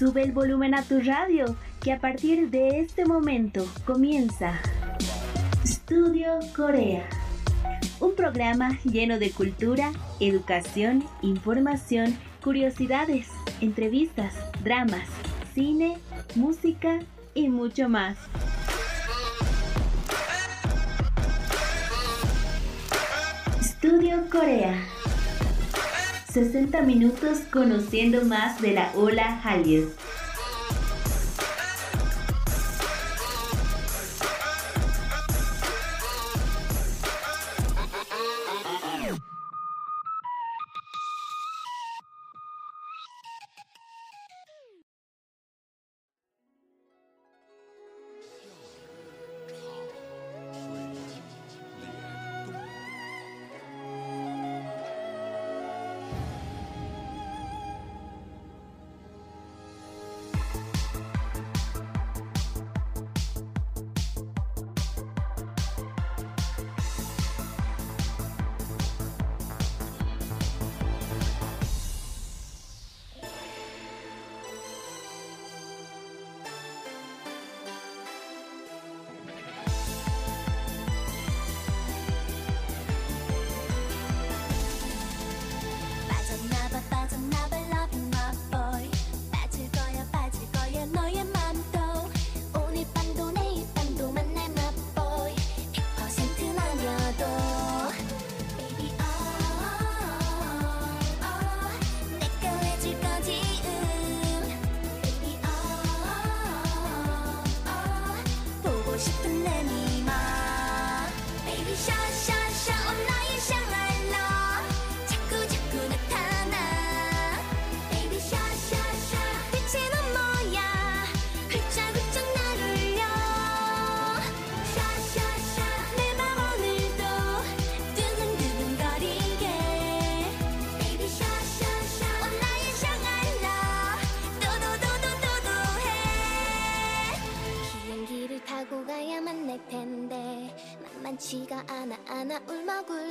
Sube el volumen a tu radio, que a partir de este momento comienza Estudio Corea. Un programa lleno de cultura, educación, información, curiosidades, entrevistas, dramas, cine, música y mucho más. Estudio Corea. 60 minutos conociendo más de la ola Hallyu. 하나 울먹울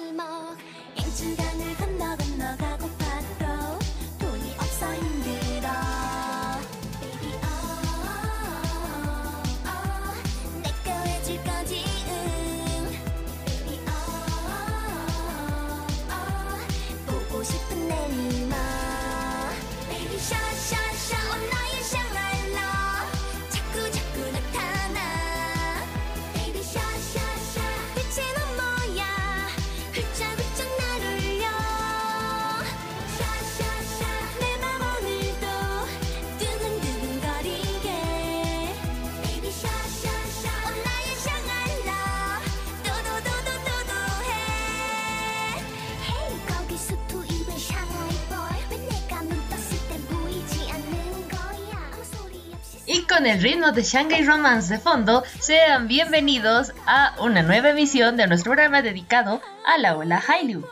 con el ritmo de Shanghai Romance de fondo, sean bienvenidos a una nueva emisión de nuestro programa dedicado a la ola Hallyu.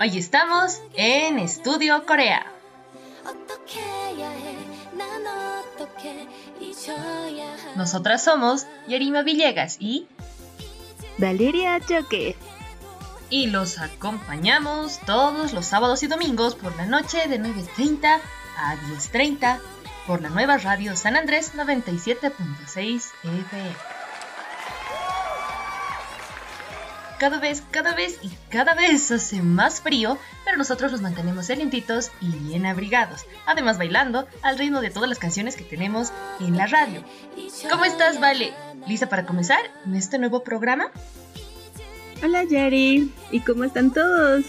Hoy estamos en Estudio Corea. Nosotras somos Yarima Villegas y Valeria Choque. Y los acompañamos todos los sábados y domingos por la noche de 9.30 a 10.30 por la nueva radio San Andrés 97.6 FM. Cada vez, cada vez y cada vez hace más frío, pero nosotros los mantenemos calientitos y bien abrigados, además bailando al ritmo de todas las canciones que tenemos en la radio. ¿Cómo estás, Vale? ¿Lista para comenzar en este nuevo programa? Hola Yari, ¿y cómo están todos?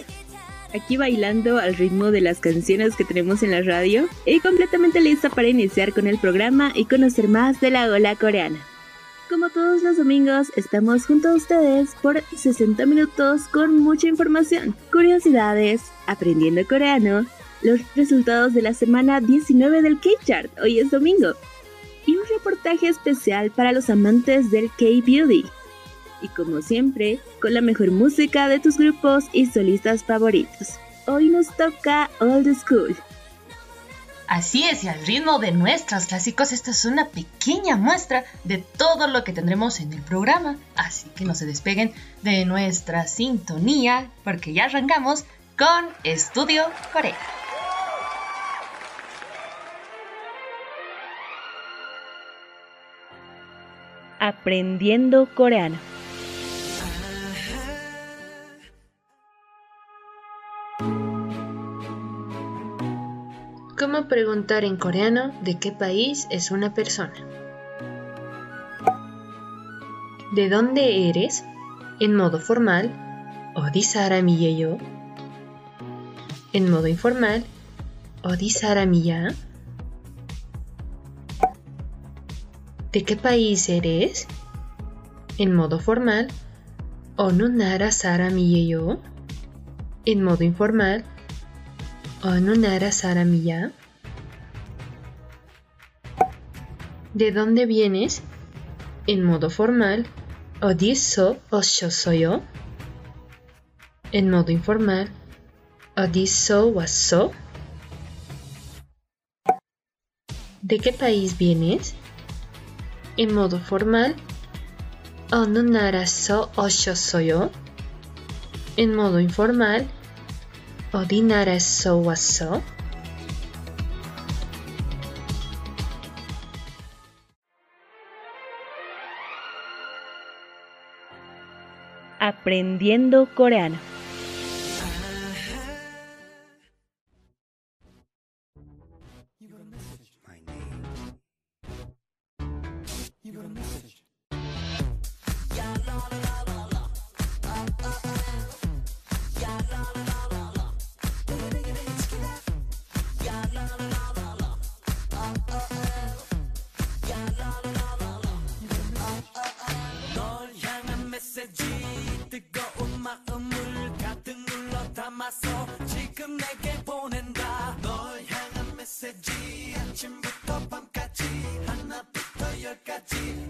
Aquí bailando al ritmo de las canciones que tenemos en la radio y completamente lista para iniciar con el programa y conocer más de la ola coreana. Como todos los domingos, estamos junto a ustedes por 60 minutos con mucha información, curiosidades, aprendiendo coreano, los resultados de la semana 19 del K-Chart, hoy es domingo, y un reportaje especial para los amantes del K-Beauty y como siempre, con la mejor música de tus grupos y solistas favoritos. Hoy nos toca Old School. Así es, y al ritmo de nuestros clásicos, esta es una pequeña muestra de todo lo que tendremos en el programa, así que no se despeguen de nuestra sintonía, porque ya arrancamos con Estudio Corea. Aprendiendo coreano. como preguntar en coreano de qué país es una persona. ¿De dónde eres? En modo formal, Odisara yo. En modo informal, Odisara ya. ¿De qué país eres? En modo formal, Onunara Sara yo. En modo informal, Onunara Sara ya. de dónde vienes en modo formal, Odiso o yo soy yo. En modo informal, Odiso waso. ¿De qué país vienes? En modo formal, Ononaraso o yo soy yo. En modo informal, Odinaraso waso. Aprendiendo coreano. cachín.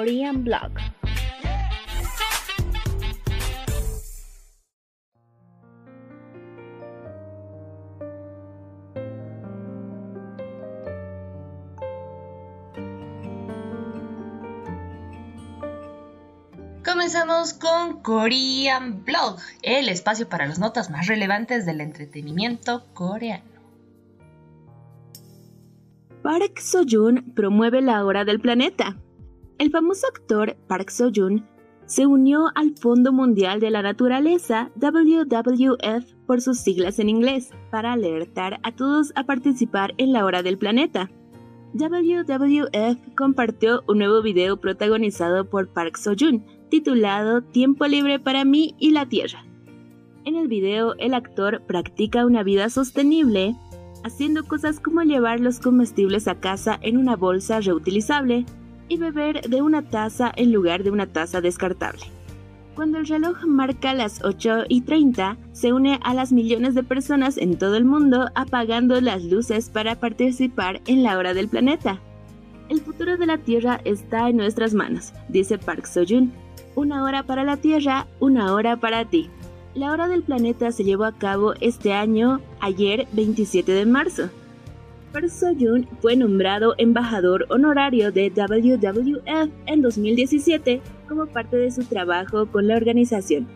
Korean Blog. Comenzamos con Korean Blog, el espacio para las notas más relevantes del entretenimiento coreano. Park Seo-joon promueve la hora del planeta. El famoso actor Park Seo-joon se unió al Fondo Mundial de la Naturaleza, WWF por sus siglas en inglés, para alertar a todos a participar en la hora del planeta. WWF compartió un nuevo video protagonizado por Park Seo-joon, titulado Tiempo libre para mí y la Tierra. En el video, el actor practica una vida sostenible, haciendo cosas como llevar los comestibles a casa en una bolsa reutilizable y beber de una taza en lugar de una taza descartable. Cuando el reloj marca las 8 y 30, se une a las millones de personas en todo el mundo apagando las luces para participar en la hora del planeta. El futuro de la Tierra está en nuestras manos, dice Park Seo-joon. Una hora para la Tierra, una hora para ti. La hora del planeta se llevó a cabo este año, ayer 27 de marzo. Park Seo-joon fue nombrado embajador honorario de WWF en 2017 como parte de su trabajo con la organización.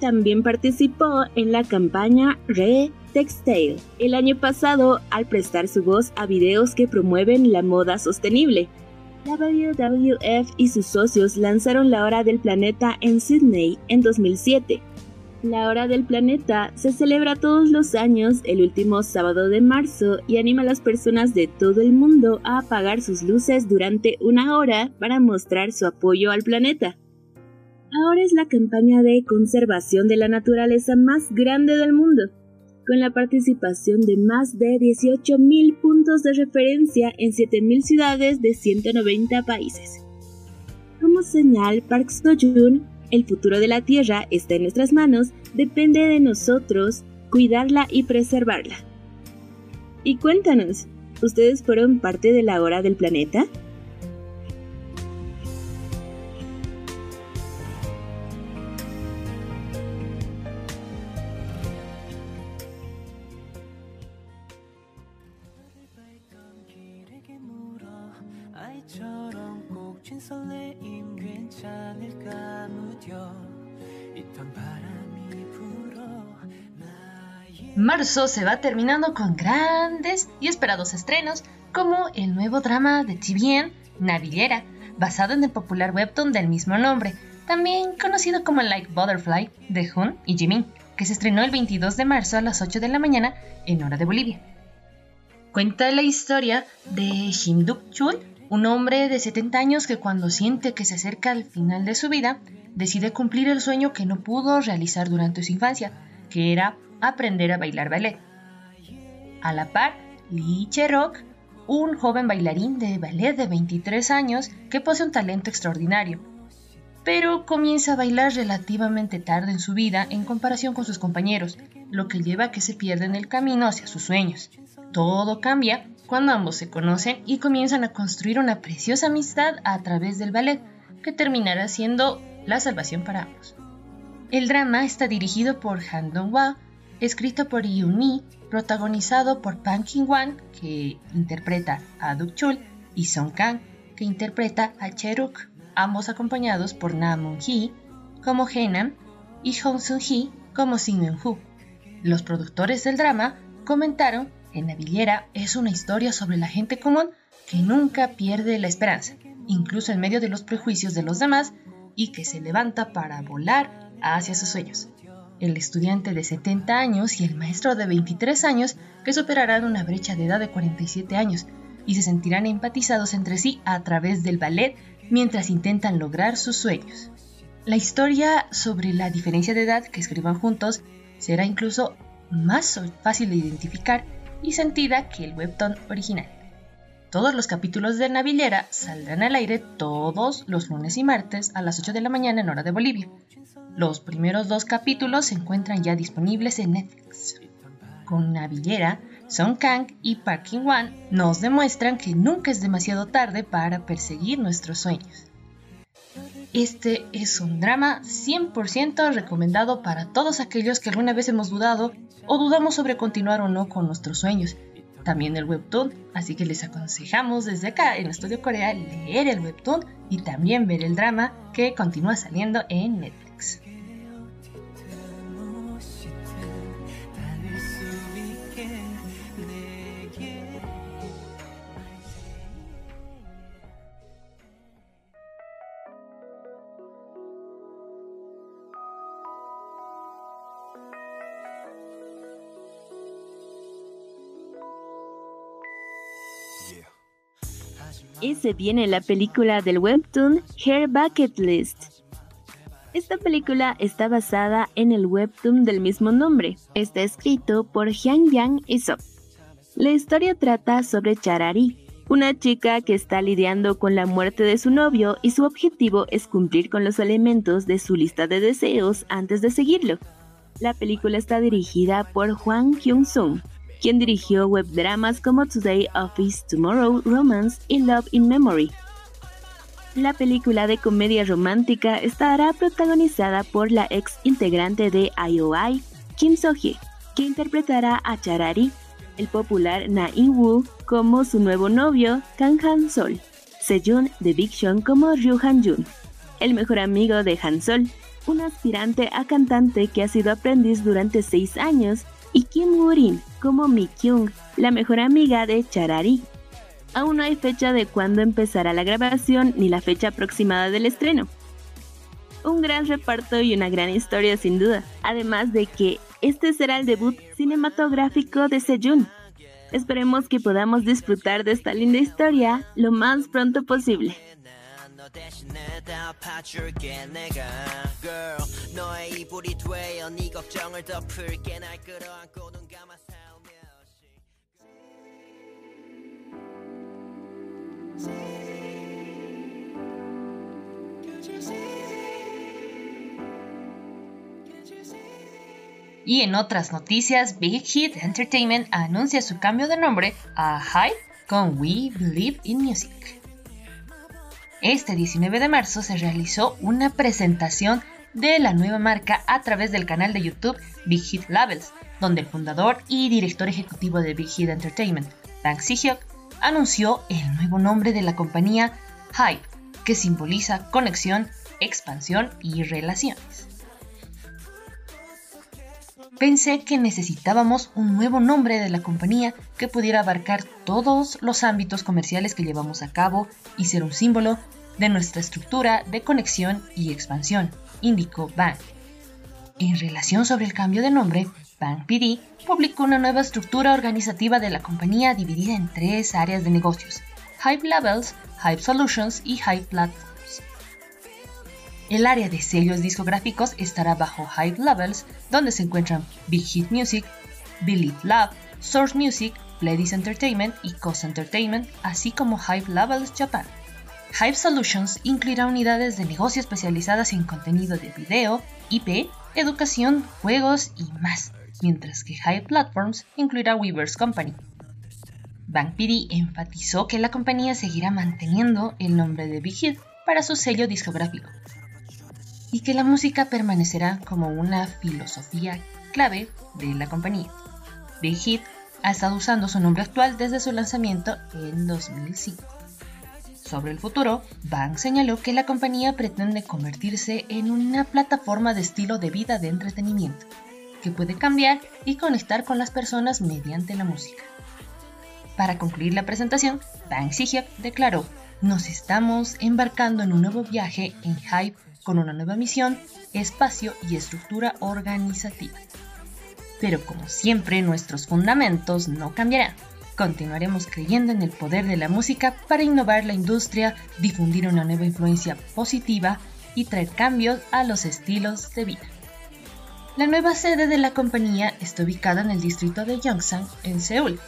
También participó en la campaña Re Textile el año pasado al prestar su voz a videos que promueven la moda sostenible. WWF y sus socios lanzaron la Hora del Planeta en Sydney en 2007. La Hora del Planeta se celebra todos los años el último sábado de marzo y anima a las personas de todo el mundo a apagar sus luces durante una hora para mostrar su apoyo al planeta. Ahora es la campaña de conservación de la naturaleza más grande del mundo con la participación de más de 18.000 puntos de referencia en 7.000 ciudades de 190 países. Como señal, Park Seo-joon, el futuro de la Tierra está en nuestras manos, depende de nosotros cuidarla y preservarla. Y cuéntanos, ¿ustedes fueron parte de la hora del planeta? Marzo se va terminando con grandes y esperados estrenos, como el nuevo drama de TVN, Navillera, basado en el popular webtoon del mismo nombre, también conocido como Like Butterfly, de Hun y Jimin, que se estrenó el 22 de marzo a las 8 de la mañana en hora de Bolivia. Cuenta la historia de Shim Duk Chul, un hombre de 70 años que cuando siente que se acerca al final de su vida, decide cumplir el sueño que no pudo realizar durante su infancia, que era aprender a bailar ballet. A la par, Lee Cherok, un joven bailarín de ballet de 23 años que posee un talento extraordinario, pero comienza a bailar relativamente tarde en su vida en comparación con sus compañeros, lo que lleva a que se pierda en el camino hacia sus sueños. Todo cambia cuando ambos se conocen y comienzan a construir una preciosa amistad a través del ballet, que terminará siendo la salvación para ambos. El drama está dirigido por Han Dong-hwa, escrito por Yoon Ni, protagonizado por Pan King-wan, que interpreta a Duk Chul, y Song Kang, que interpreta a Cheruk, ambos acompañados por Na Moon-hee como Haenam y Hong Sun-hee como Sing Eun-hu. Los productores del drama comentaron que Navillera es una historia sobre la gente común que nunca pierde la esperanza, incluso en medio de los prejuicios de los demás, y que se levanta para volar hacia sus sueños. El estudiante de 70 años y el maestro de 23 años que superarán una brecha de edad de 47 años y se sentirán empatizados entre sí a través del ballet mientras intentan lograr sus sueños. La historia sobre la diferencia de edad que escriban juntos será incluso más fácil de identificar y sentida que el webtoon original. Todos los capítulos de Navillera saldrán al aire todos los lunes y martes a las 8 de la mañana en hora de Bolivia. Los primeros dos capítulos se encuentran ya disponibles en Netflix. Con Navillera, Song Kang y Park King-wan nos demuestran que nunca es demasiado tarde para perseguir nuestros sueños. Este es un drama 100% recomendado para todos aquellos que alguna vez hemos dudado o dudamos sobre continuar o no con nuestros sueños. También el webtoon, así que les aconsejamos desde acá en Estudio Corea leer el webtoon y también ver el drama que continúa saliendo en Netflix. Netflix. Y se viene la película del webtoon Her Bucket List, esta película está basada en el webtoon del mismo nombre. Está escrito por Hyang Yang Isop. La historia trata sobre Charari, una chica que está lidiando con la muerte de su novio y su objetivo es cumplir con los elementos de su lista de deseos antes de seguirlo. La película está dirigida por Hwang Kyung-sung, quien dirigió webdramas como Today Office, Tomorrow Romance y Love in Memory. La película de comedia romántica estará protagonizada por la ex integrante de IOI, Kim So-hye, que interpretará a Charari, el popular Na In-woo como su nuevo novio, Kang Han-sol, Sejun de Big Sean como Ryu Han-jun, el mejor amigo de Han-sol, un aspirante a cantante que ha sido aprendiz durante seis años, y Kim Woo-rin como Mi Kyung, la mejor amiga de Charari. Aún no hay fecha de cuándo empezará la grabación ni la fecha aproximada del estreno. Un gran reparto y una gran historia sin duda, además de que este será el debut cinematográfico de Sejun. Esperemos que podamos disfrutar de esta linda historia lo más pronto posible. Y en otras noticias, Big Hit Entertainment anuncia su cambio de nombre a Hype con We Believe in Music. Este 19 de marzo se realizó una presentación de la nueva marca a través del canal de YouTube Big Hit Labels, donde el fundador y director ejecutivo de Big Hit Entertainment, Bang Si-hyuk, anunció el nuevo nombre de la compañía Hype, que simboliza conexión, expansión y relaciones. Pensé que necesitábamos un nuevo nombre de la compañía que pudiera abarcar todos los ámbitos comerciales que llevamos a cabo y ser un símbolo de nuestra estructura de conexión y expansión, indicó Bang. En relación sobre el cambio de nombre, Bang PD publicó una nueva estructura organizativa de la compañía dividida en tres áreas de negocios, Hype Labels, Hype Solutions y Hype Platforms. El área de sellos discográficos estará bajo Hype Labels, donde se encuentran Big Hit Music, Believe Lab, Source Music, Ladies Entertainment y Coast Entertainment, así como Hype Labels Japan. Hype Solutions incluirá unidades de negocio especializadas en contenido de video, IP, educación, juegos y más, mientras que Hype Platforms incluirá Weavers Company. Bang PD enfatizó que la compañía seguirá manteniendo el nombre de Big Hit para su sello discográfico y que la música permanecerá como una filosofía clave de la compañía. Big Hit ha estado usando su nombre actual desde su lanzamiento en 2005. Sobre el futuro, Bang señaló que la compañía pretende convertirse en una plataforma de estilo de vida de entretenimiento, que puede cambiar y conectar con las personas mediante la música. Para concluir la presentación, Bang Si-hyuk declaró, nos estamos embarcando en un nuevo viaje en Hype con una nueva misión, espacio y estructura organizativa. Pero como siempre, nuestros fundamentos no cambiarán. Continuaremos creyendo en el poder de la música para innovar la industria, difundir una nueva influencia positiva y traer cambios a los estilos de vida. La nueva sede de la compañía está ubicada en el distrito de Yongsan, en Seúl.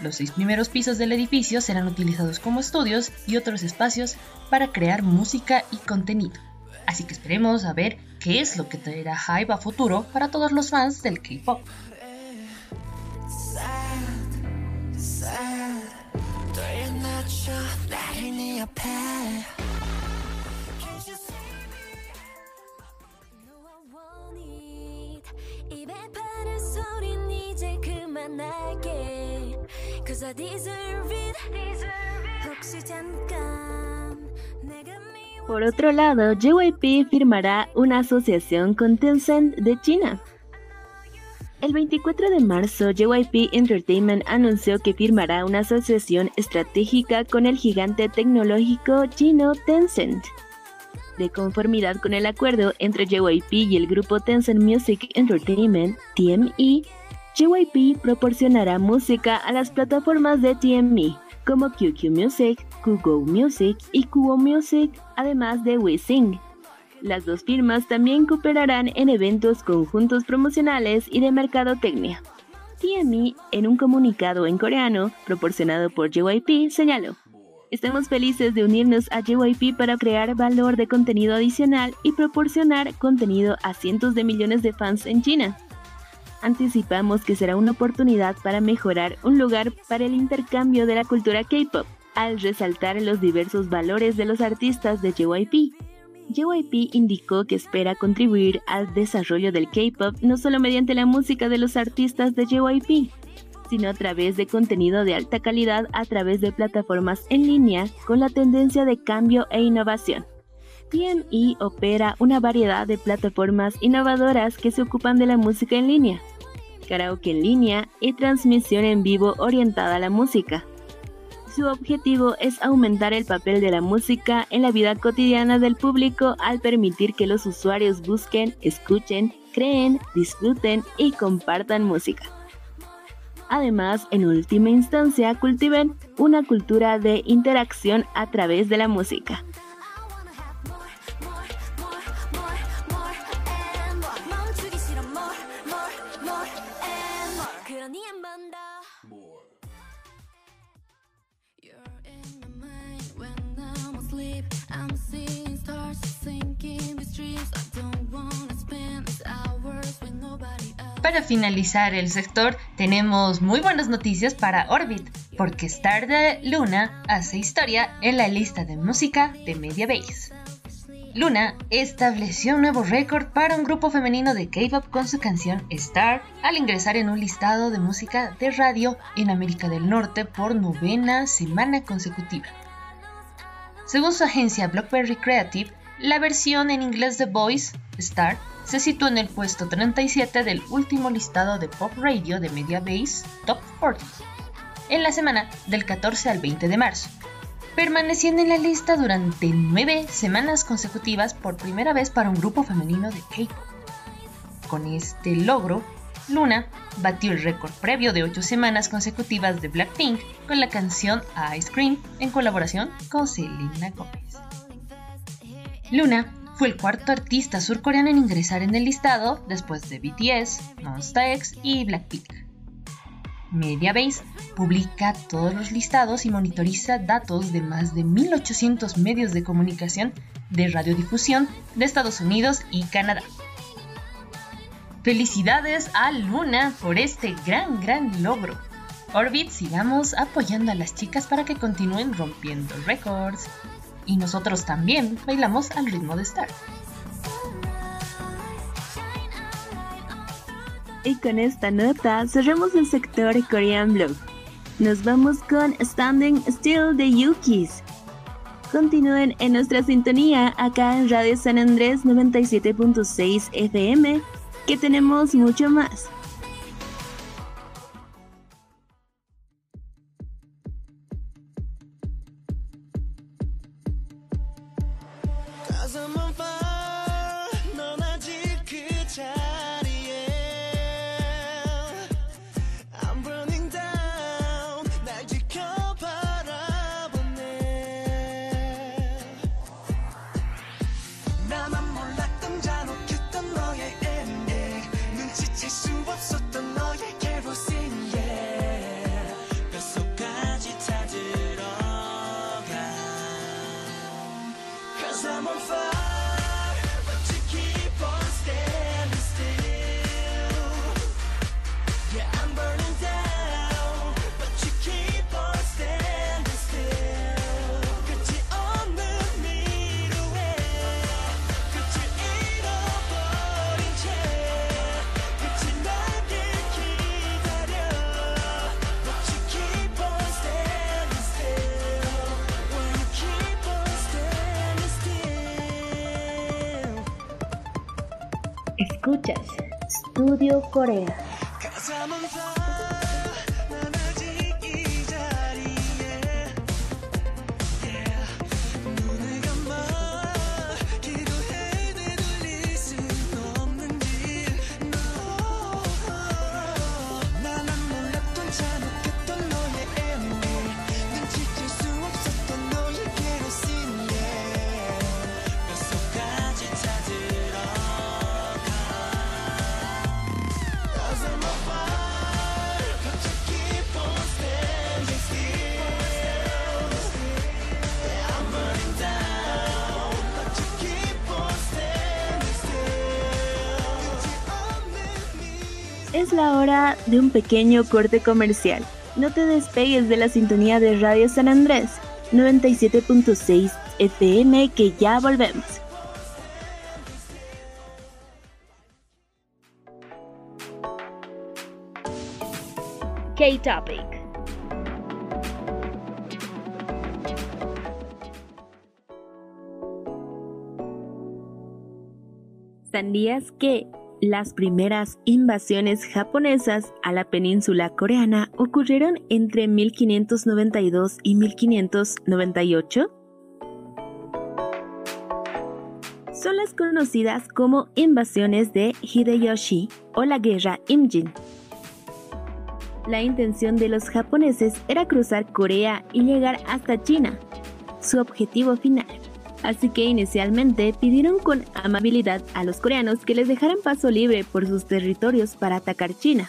Los seis primeros pisos del edificio serán utilizados como estudios y otros espacios para crear música y contenido. Así que esperemos a ver qué es lo que traerá Hype a futuro para todos los fans del K-pop. 입에 바른 소린 이제 그만할게 Cause I deserve it 혹시 잠깐 내가 미워 Por otro lado, JYP firmará una asociación con Tencent de China. El 24 de marzo, JYP Entertainment anunció que firmará una asociación estratégica con el gigante tecnológico chino Tencent. De conformidad con el acuerdo entre JYP y el grupo Tencent Music Entertainment, TME, JYP proporcionará música a las plataformas de TME, como QQ Music, Kugo Music y Kubo Music, además de WeSing. Las dos firmas también cooperarán en eventos conjuntos promocionales y de mercadotecnia. TME, en un comunicado en coreano proporcionado por JYP, señaló: Estamos felices de unirnos a JYP para crear valor de contenido adicional y proporcionar contenido a cientos de millones de fans en China. Anticipamos que será una oportunidad para mejorar un lugar para el intercambio de la cultura K-pop, al resaltar los diversos valores de los artistas de JYP. JYP indicó que espera contribuir al desarrollo del K-pop no solo mediante la música de los artistas de JYP, sino a través de contenido de alta calidad a través de plataformas en línea con la tendencia de cambio e innovación. PME opera una variedad de plataformas innovadoras que se ocupan de la música en línea, karaoke en línea y transmisión en vivo orientada a la música. Su objetivo es aumentar el papel de la música en la vida cotidiana del público al permitir que los usuarios busquen, escuchen, creen, disfruten y compartan música. Además, en última instancia, cultiven una cultura de interacción a través de la música. Para finalizar el sector, tenemos muy buenas noticias para Orbit, porque Star de Luna hace historia en la lista de música de Mediabase. Luna estableció un nuevo récord para un grupo femenino de K-pop con su canción Star al ingresar en un listado de música de radio en América del Norte por novena semana consecutiva. Según su agencia Blockberry Creative, la versión en inglés de Voice, Star, se sitúa en el puesto 37 del último listado de pop radio de Mediabase Top 40, en la semana del 14 al 20 de marzo, permaneciendo en la lista durante nueve semanas consecutivas por primera vez para un grupo femenino de K-pop. Con este logro, Luna batió el récord previo de 8 semanas consecutivas de Blackpink con la canción Ice Cream en colaboración con Selena Gomez. Luna fue el cuarto artista surcoreano en ingresar en el listado después de BTS, Monsta X y Blackpink. Mediabase publica todos los listados y monitoriza datos de más de 1800 medios de comunicación de radiodifusión de Estados Unidos y Canadá. Felicidades a Luna por este gran, gran logro. Orbit, sigamos apoyando a las chicas para que continúen rompiendo récords. Y nosotros también bailamos al ritmo de Star. Y con esta nota cerramos el sector Korean Blog. Nos vamos con Standing Still de Yukis. Continúen en nuestra sintonía acá en Radio San Andrés 97.6 FM, que tenemos mucho más. Studio Corea. De un pequeño corte comercial. No te despegues de la sintonía de Radio San Andrés 97.6 FM que ya volvemos. K-Topic. ¿Sabías que las primeras invasiones japonesas a la península coreana ocurrieron entre 1592 y 1598? Son las conocidas como invasiones de Hideyoshi o la guerra Imjin. La intención de los japoneses era cruzar Corea y llegar hasta China, su objetivo final. Así que inicialmente pidieron con amabilidad a los coreanos que les dejaran paso libre por sus territorios para atacar China.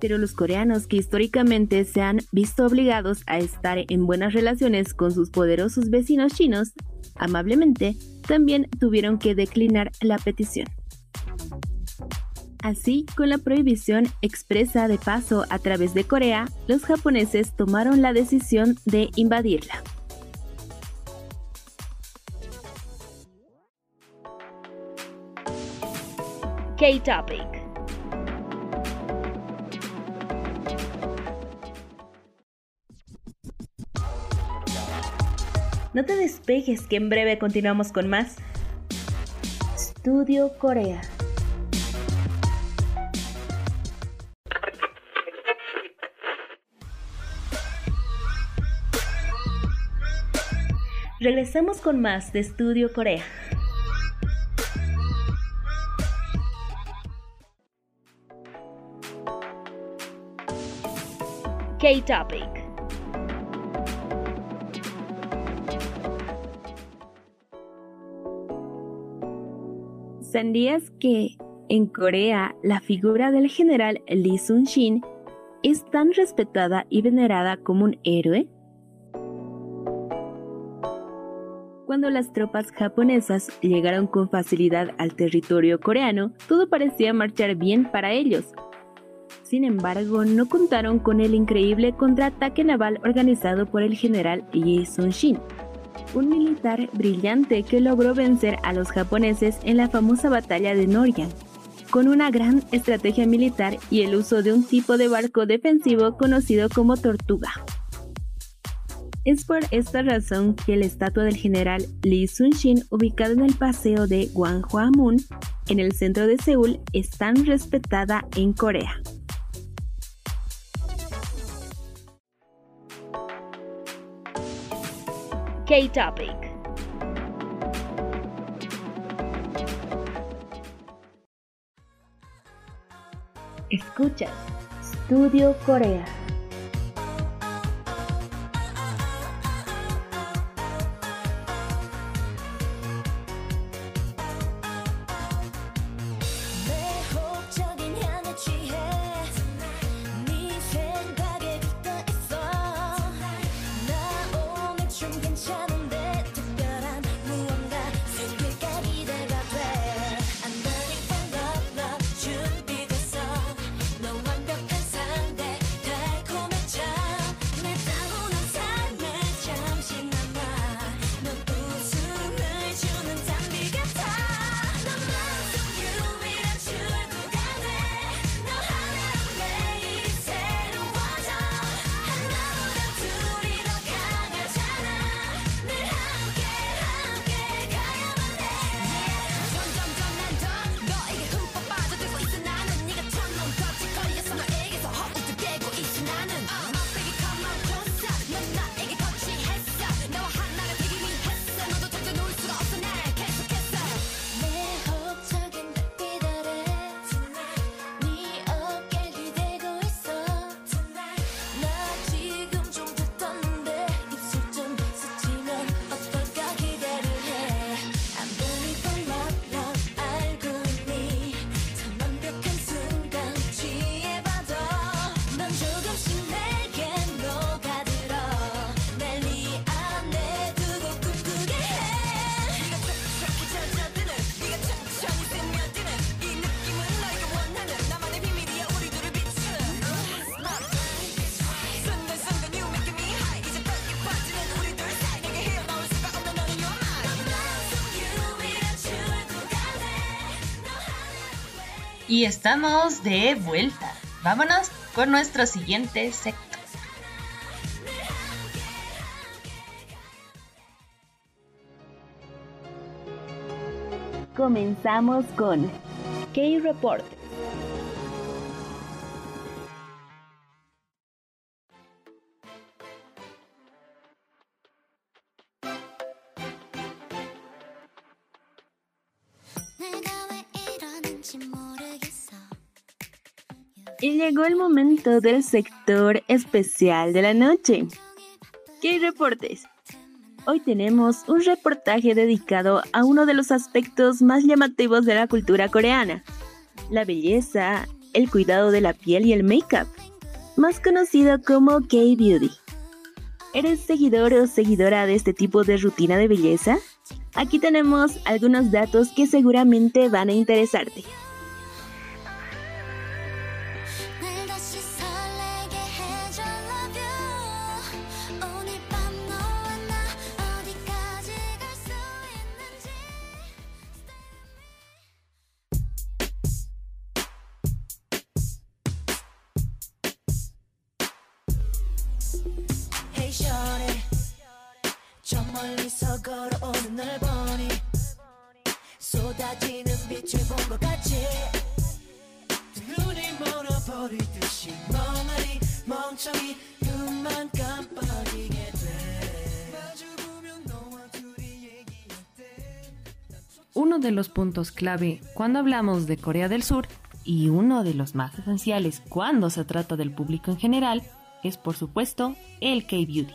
Pero los coreanos que históricamente se han visto obligados a estar en buenas relaciones con sus poderosos vecinos chinos, amablemente también tuvieron que declinar la petición. Así, con la prohibición expresa de paso a través de Corea, los japoneses tomaron la decisión de invadirla. No te despejes que en breve continuamos con más. Estudio Corea. Regresamos con más de Estudio Corea. ¿Sabías que en Corea la figura del general Lee Sun-shin es tan respetada y venerada como un héroe? Cuando las tropas japonesas llegaron con facilidad al territorio coreano, todo parecía marchar bien para ellos. Sin embargo, no contaron con el increíble contraataque naval organizado por el general Lee Sun-shin, un militar brillante que logró vencer a los japoneses en la famosa batalla de Noryang, con una gran estrategia militar y el uso de un tipo de barco defensivo conocido como tortuga. Es por esta razón que la estatua del general Lee Sun-shin, ubicada en el paseo de Gwanghwamun, en el centro de Seúl, es tan respetada en Corea. K-Topic. Escuchas Studio Corea. Y estamos de vuelta. Vámonos con nuestro siguiente sector. Comenzamos con K-Report. Llegó el momento del sector especial de la noche. ¿Qué reportes? Hoy tenemos un reportaje dedicado a uno de los aspectos más llamativos de la cultura coreana, la belleza, el cuidado de la piel y el make-up, más conocido como K-Beauty. ¿Eres seguidor o seguidora de este tipo de rutina de belleza? Aquí tenemos algunos datos que seguramente van a interesarte. Los puntos clave cuando hablamos de Corea del Sur y uno de los más esenciales cuando se trata del público en general es por supuesto el K-Beauty.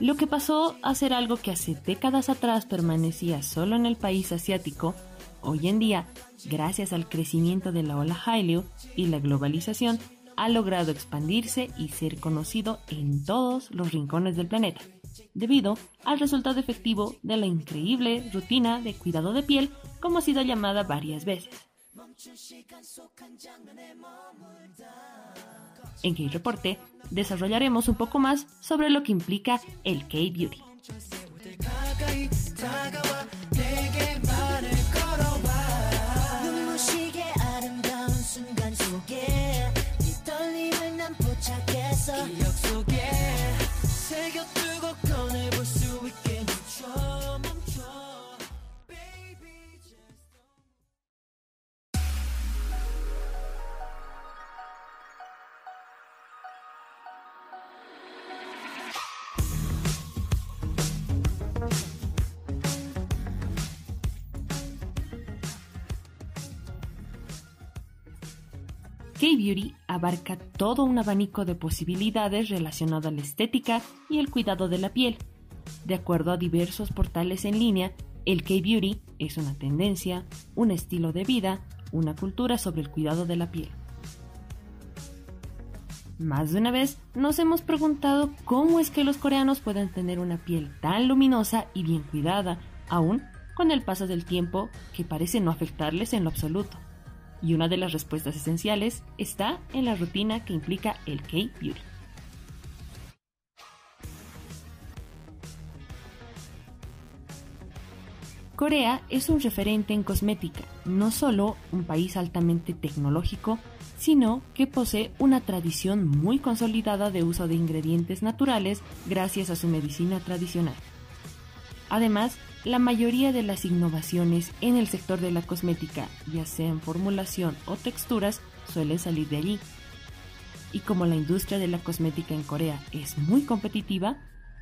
Lo que pasó a ser algo que hace décadas atrás permanecía solo en el país asiático, hoy en día, gracias al crecimiento de la ola Hallyu y la globalización, ha logrado expandirse y ser conocido en todos los rincones del planeta, debido al resultado efectivo de la increíble rutina de cuidado de piel, como ha sido llamada varias veces. En K-Reporte desarrollaremos un poco más sobre lo que implica el K-Beauty. 가 K-Beauty abarca todo un abanico de posibilidades relacionado a la estética y el cuidado de la piel. De acuerdo a diversos portales en línea, el K-Beauty es una tendencia, un estilo de vida, una cultura sobre el cuidado de la piel. Más de una vez nos hemos preguntado cómo es que los coreanos pueden tener una piel tan luminosa y bien cuidada, aún con el paso del tiempo que parece no afectarles en lo absoluto. Y una de las respuestas esenciales está en la rutina que implica el K-Beauty. Corea es un referente en cosmética, no solo un país altamente tecnológico, sino que posee una tradición muy consolidada de uso de ingredientes naturales gracias a su medicina tradicional. Además, la mayoría de las innovaciones en el sector de la cosmética, ya sea en formulación o texturas, suelen salir de allí. Y como la industria de la cosmética en Corea es muy competitiva,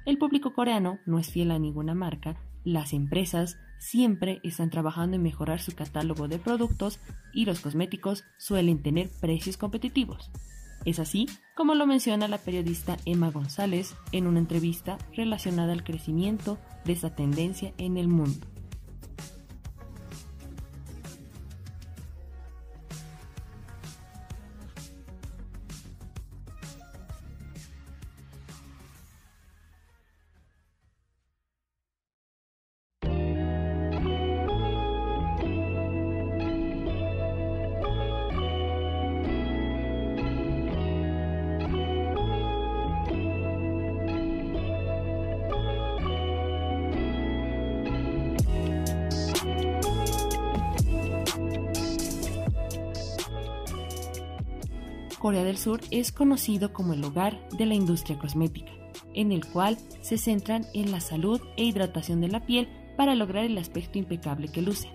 el público coreano no es fiel a ninguna marca, las empresas siempre están trabajando en mejorar su catálogo de productos y los cosméticos suelen tener precios competitivos. Es así como lo menciona la periodista Emma González en una entrevista relacionada al crecimiento de esta tendencia en el mundo. Del Sur es conocido como el hogar de la industria cosmética, en el cual se centran en la salud e hidratación de la piel para lograr el aspecto impecable que luce.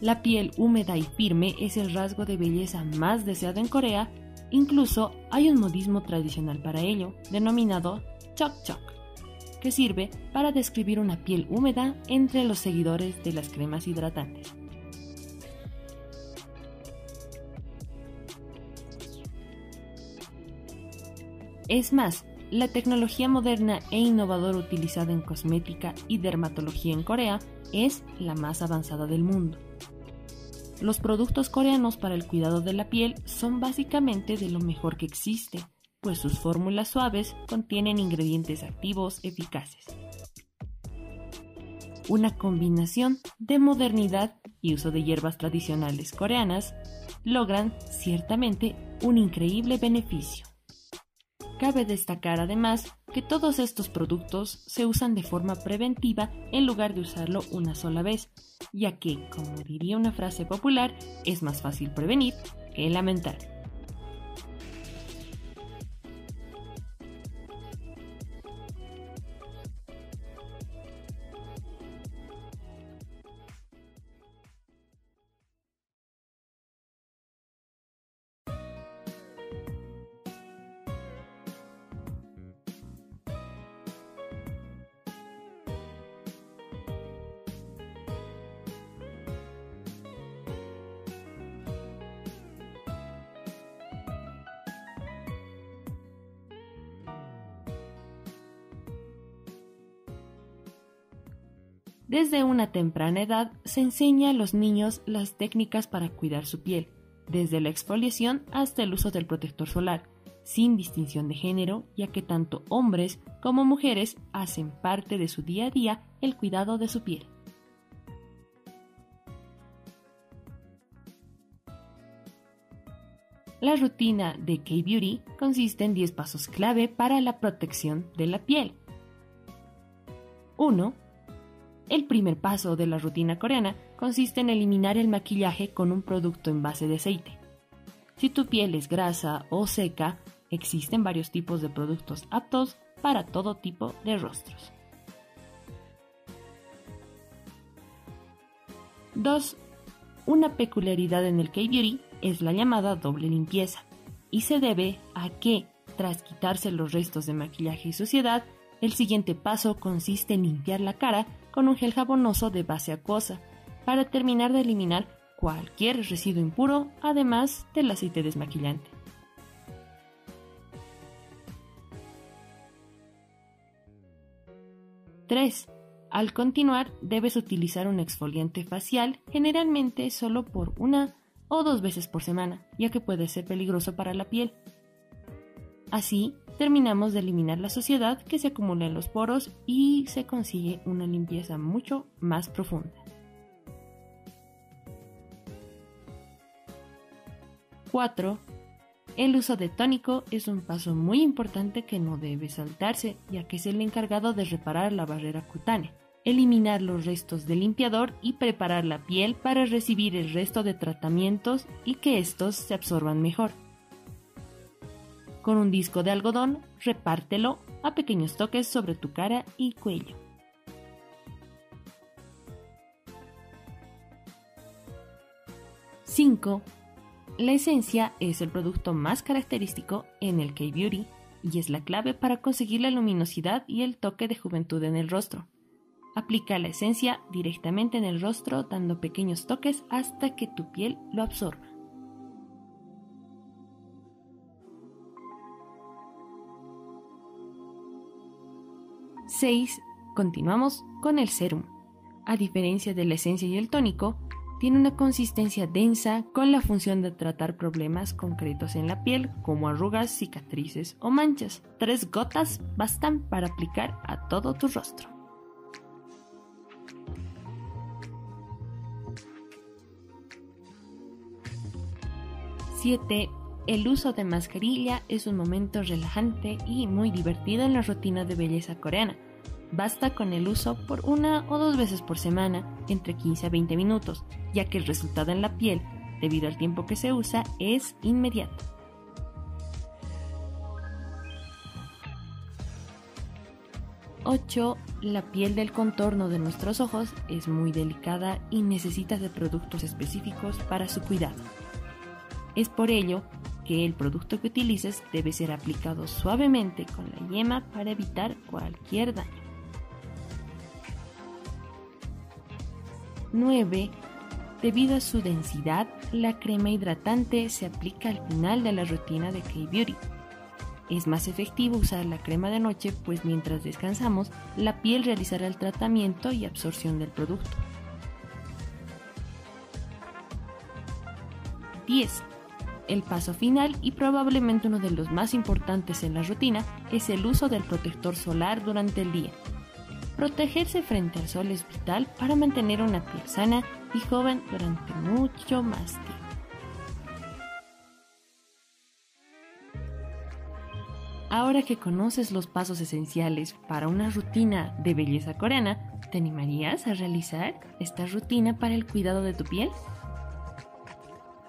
La piel húmeda y firme es el rasgo de belleza más deseado en Corea, incluso hay un modismo tradicional para ello, denominado chok chok, que sirve para describir una piel húmeda entre los seguidores de las cremas hidratantes. Es más, la tecnología moderna e innovadora utilizada en cosmética y dermatología en Corea es la más avanzada del mundo. Los productos coreanos para el cuidado de la piel son básicamente de lo mejor que existe, pues sus fórmulas suaves contienen ingredientes activos eficaces. Una combinación de modernidad y uso de hierbas tradicionales coreanas logran ciertamente un increíble beneficio. Cabe destacar además que todos estos productos se usan de forma preventiva en lugar de usarlo una sola vez, ya que, como diría una frase popular, es más fácil prevenir que lamentar. Temprana edad se enseña a los niños las técnicas para cuidar su piel, desde la exfoliación hasta el uso del protector solar, sin distinción de género, ya que tanto hombres como mujeres hacen parte de su día a día el cuidado de su piel. La rutina de K-Beauty consiste en 10 pasos clave para la protección de la piel. 1. El primer paso de la rutina coreana consiste en eliminar el maquillaje con un producto en base de aceite. Si tu piel es grasa o seca, existen varios tipos de productos aptos para todo tipo de rostros. 2. Una peculiaridad en el K-Beauty es la llamada doble limpieza y se debe a que, tras quitarse los restos de maquillaje y suciedad, el siguiente paso consiste en limpiar la cara con un gel jabonoso de base acuosa para terminar de eliminar cualquier residuo impuro, además del aceite desmaquillante. Tres. Al continuar, debes utilizar un exfoliante facial, generalmente solo por una o dos veces por semana, ya que puede ser peligroso para la piel. Así, terminamos de eliminar la suciedad que se acumula en los poros y se consigue una limpieza mucho más profunda. 4. El uso de tónico es un paso muy importante que no debe saltarse, ya que es el encargado de reparar la barrera cutánea, eliminar los restos del limpiador y preparar la piel para recibir el resto de tratamientos y que estos se absorban mejor. Con un disco de algodón, repártelo a pequeños toques sobre tu cara y cuello. ¡5! La esencia es el producto más característico en el K-Beauty y es la clave para conseguir la luminosidad y el toque de juventud en el rostro. Aplica la esencia directamente en el rostro dando pequeños toques hasta que tu piel lo absorba. 6. Continuamos con el serum. A diferencia de la esencia y el tónico, tiene una consistencia densa con la función de tratar problemas concretos en la piel como arrugas, cicatrices o manchas. Tres gotas bastan para aplicar a todo tu rostro. Siete. El uso de mascarilla es un momento relajante y muy divertido en la rutina de belleza coreana. Basta con el uso por una o dos veces por semana, entre 15 a 20 minutos, ya que el resultado en la piel, debido al tiempo que se usa, es inmediato. Ocho, La piel del contorno de nuestros ojos es muy delicada y necesita de productos específicos para su cuidado. Es por ello que el producto que utilices debe ser aplicado suavemente con la yema para evitar cualquier daño. 9. Debido a su densidad, la crema hidratante se aplica al final de la rutina de K-Beauty. Es más efectivo usar la crema de noche, pues mientras descansamos, la piel realizará el tratamiento y absorción del producto. 10. El paso final y probablemente uno de los más importantes en la rutina es el uso del protector solar durante el día. Protegerse frente al sol es vital para mantener una piel sana y joven durante mucho más tiempo. Ahora que conoces los pasos esenciales para una rutina de belleza coreana, ¿te animarías a realizar esta rutina para el cuidado de tu piel?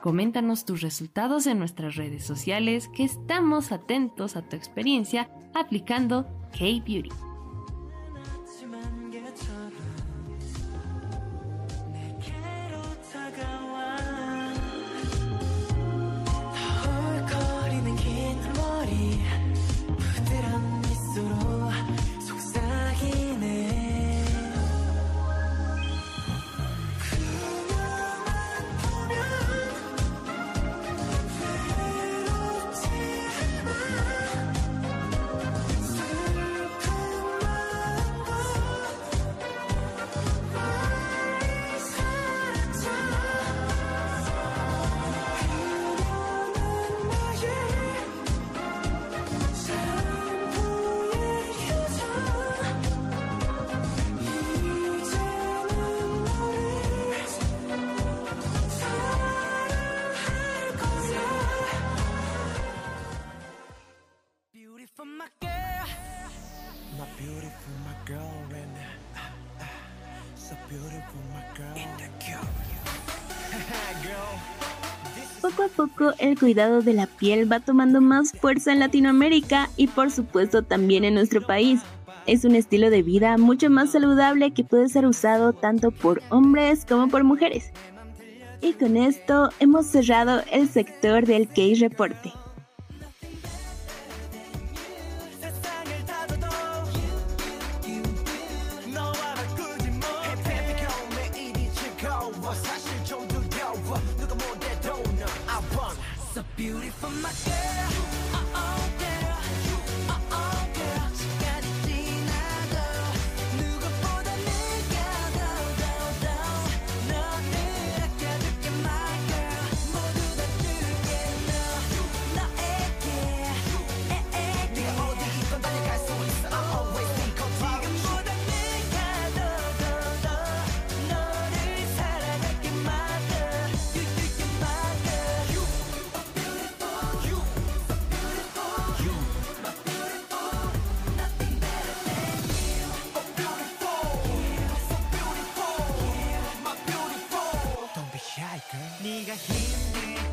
Coméntanos tus resultados en nuestras redes sociales que estamos atentos a tu experiencia aplicando K-Beauty. Cuidado de la piel va tomando más fuerza en Latinoamérica y por supuesto también en nuestro país. Es un estilo de vida mucho más saludable que puede ser usado tanto por hombres como por mujeres. Y con esto hemos cerrado el sector del K-Reporte. 세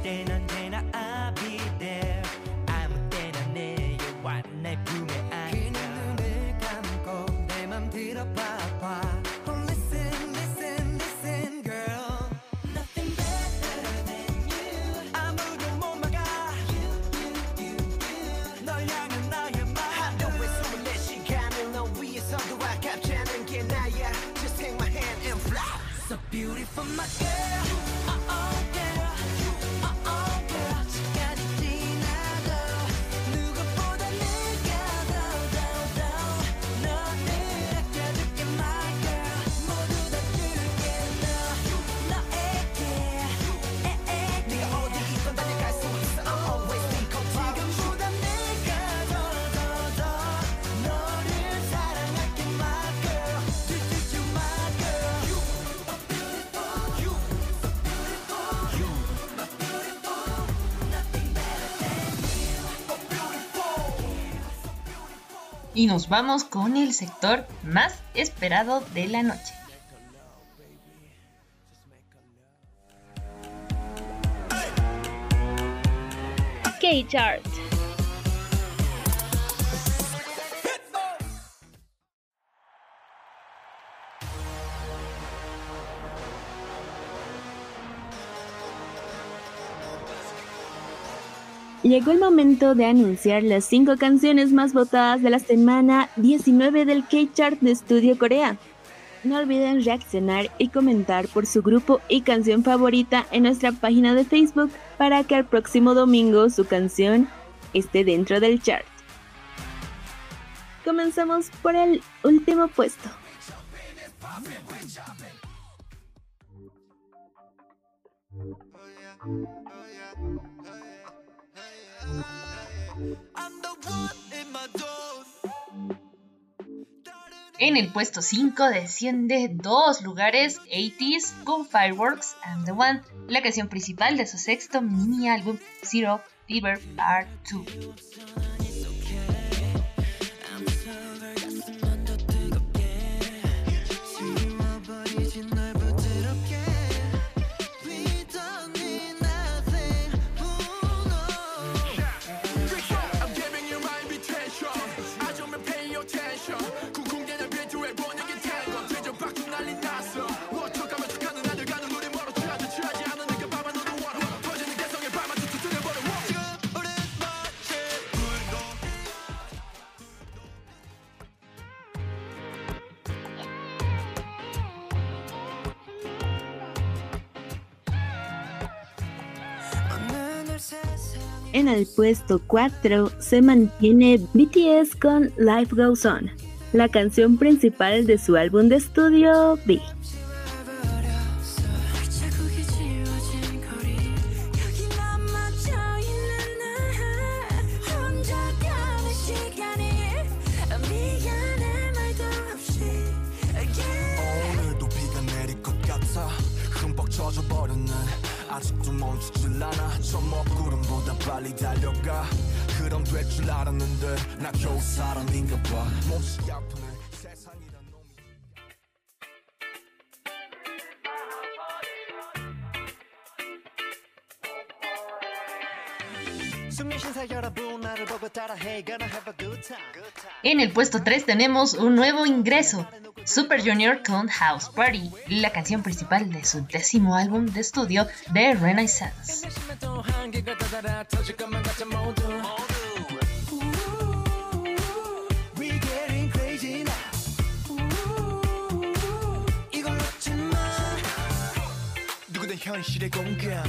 day Y nos vamos con el sector más esperado de la noche. K-Charts. Llegó el momento de anunciar las 5 canciones más votadas de la semana 19 del K-Chart de Estudio Corea. No olviden reaccionar y comentar por su grupo y canción favorita en nuestra página de Facebook para que al próximo domingo su canción esté dentro del chart. Comenzamos por el último puesto. En el puesto 5 desciende dos lugares, 80s con Fireworks and the One, la canción principal de su sexto mini álbum Zero Fever Part 2. En el puesto 4 se mantiene BTS con Life Goes On, la canción principal de su álbum de estudio B. En el puesto 3 tenemos un nuevo ingreso, Super Junior con House Party, la canción principal de su décimo álbum de estudio The Renaissance. 또 한계가 다다라 터질 것만 같아 모두 We getting crazy now 이걸 놓지 마 누구든 현실의 공감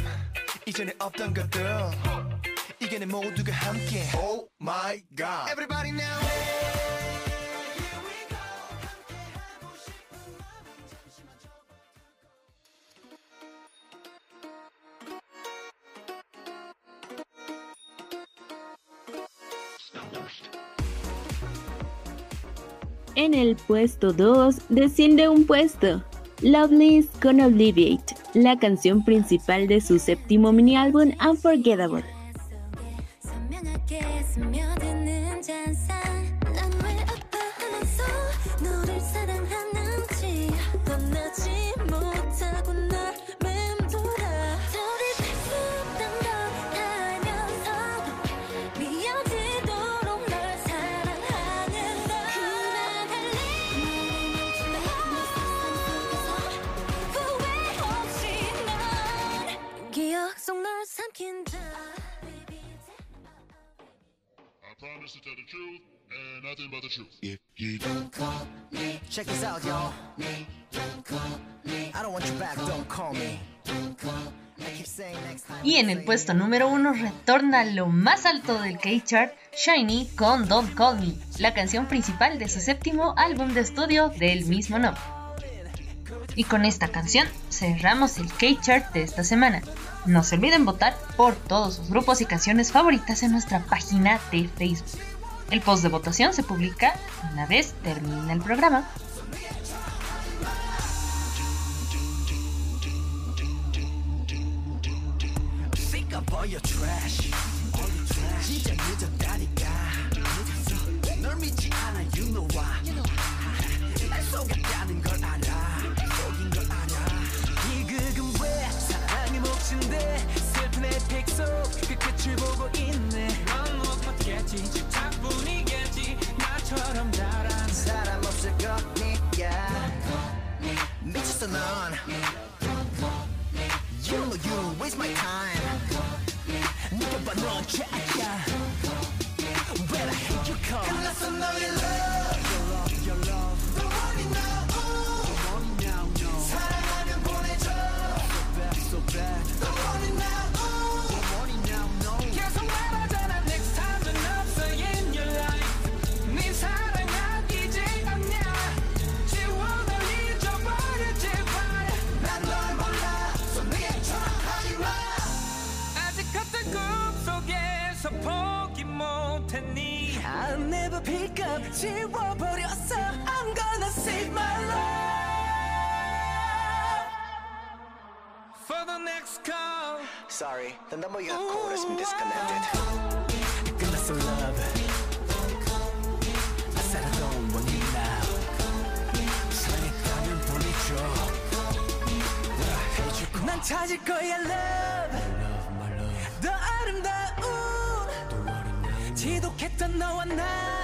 이전에 없던 것들 이게 내 모두가 함께 Oh my god Everybody now En el puesto 2 desciende un puesto. Loveless con Obliviate, la canción principal de su séptimo mini álbum Unforgettable. Tell the truth and nothing but the truth. If you don't call me Check this out y'all I don't want you back, don't call me I keep saying next time Y en el puesto número 1 retorna lo más alto del K-Chart, Shiny con Don't Call Me, la canción principal de su séptimo álbum de estudio del mismo nombre. Y con esta canción cerramos el K-Chart de esta semana. No se olviden votar por todos sus grupos y canciones favoritas en nuestra página de Facebook. El post de votación se publica una vez termina el programa. Think of all your trash 진짜 늦었다 있겠지 착뿐이겠지. 나처럼 잘하는 사람 없을 거니까 미쳤어 넌. You know you waste my time. 느껴봐 넌 짝이야 When I hate you come. 끝났어 너의 love. Up 지워버렸어 I'm gonna save my life For the next call Sorry, the number you have called has been disconnected. 끝났어 love I said I don't want you now 사랑했다면 보내줘 But I hate you 난 찾을 거야 love Love love 지독했던 너와 나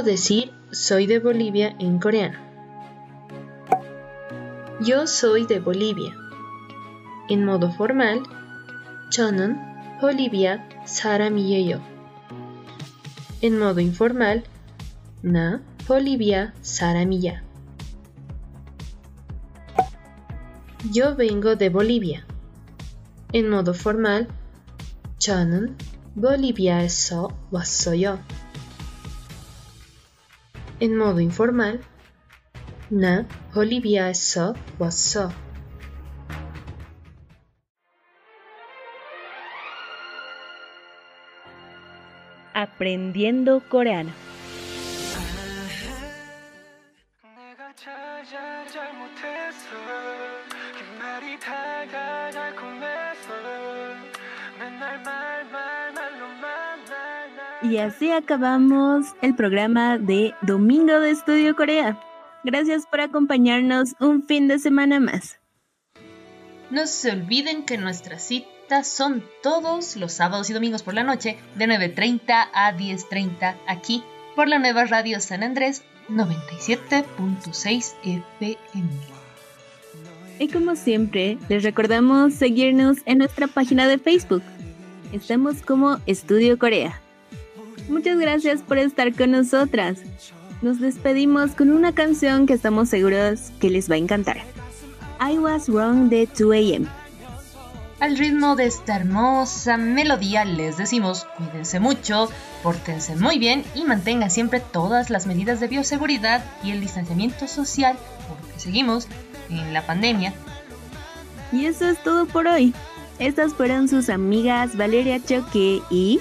¿Cómo decir soy de Bolivia en coreano? Yo soy de Bolivia. En modo formal, 저는 볼리비아 사람이에요. En modo informal, 나 볼리비아 사람이야. Yo vengo de Bolivia. En modo formal, 저는 볼리비아에서 왔어요. en modo informal, na Olivia so was so. Aprendiendo coreano. Así acabamos el programa de Domingo de Estudio Corea. Gracias por acompañarnos un fin de semana más. No se olviden que nuestras citas son todos los sábados y domingos por la noche de 9.30 a 10.30 aquí por la nueva radio San Andrés 97.6 FM. Y como siempre, les recordamos seguirnos en nuestra página de Facebook. Estamos como Estudio Corea. Muchas gracias por estar con nosotras. Nos despedimos con una canción que estamos seguros que les va a encantar. I Was Wrong de 2AM. Al ritmo de esta hermosa melodía les decimos cuídense mucho, pórtense muy bien y mantengan siempre todas las medidas de bioseguridad y el distanciamiento social porque seguimos en la pandemia. Y eso es todo por hoy. Estas fueron sus amigas Valeria Choque y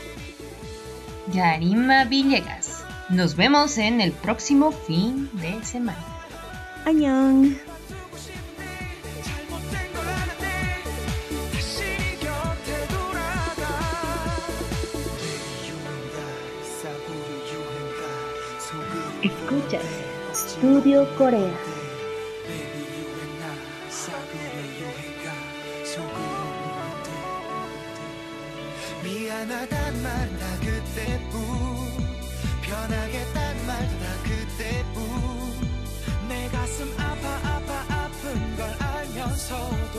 Yarima Villegas. Nos vemos en el próximo fin de semana. ¡Añón! Escuchas Studio Corea. told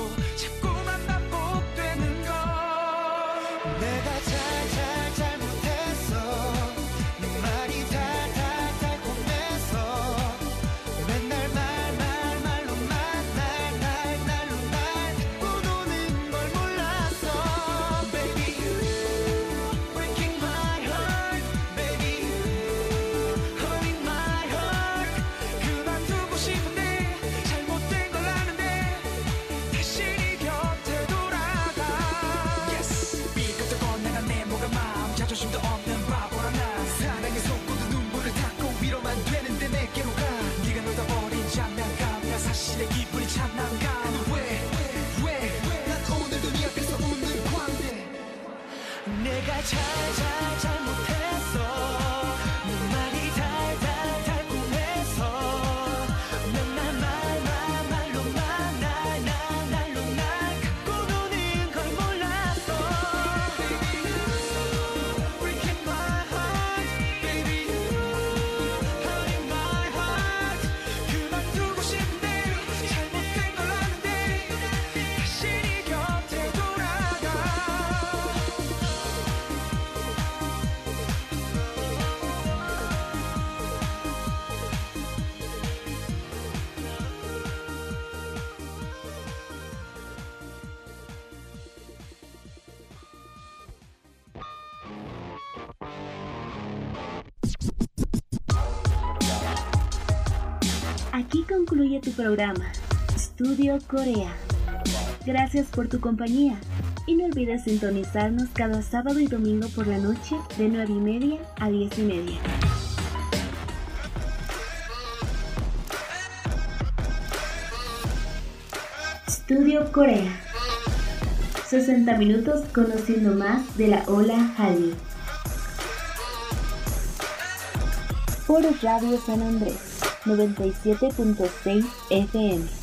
Aquí concluye tu programa, Estudio Corea. Gracias por tu compañía y no olvides sintonizarnos cada sábado y domingo por la noche de 9 y media a 10 y media. Estudio Corea. 60 minutos conociendo más de la ola Hallyu. Por Radio San Andrés 97.6 FM.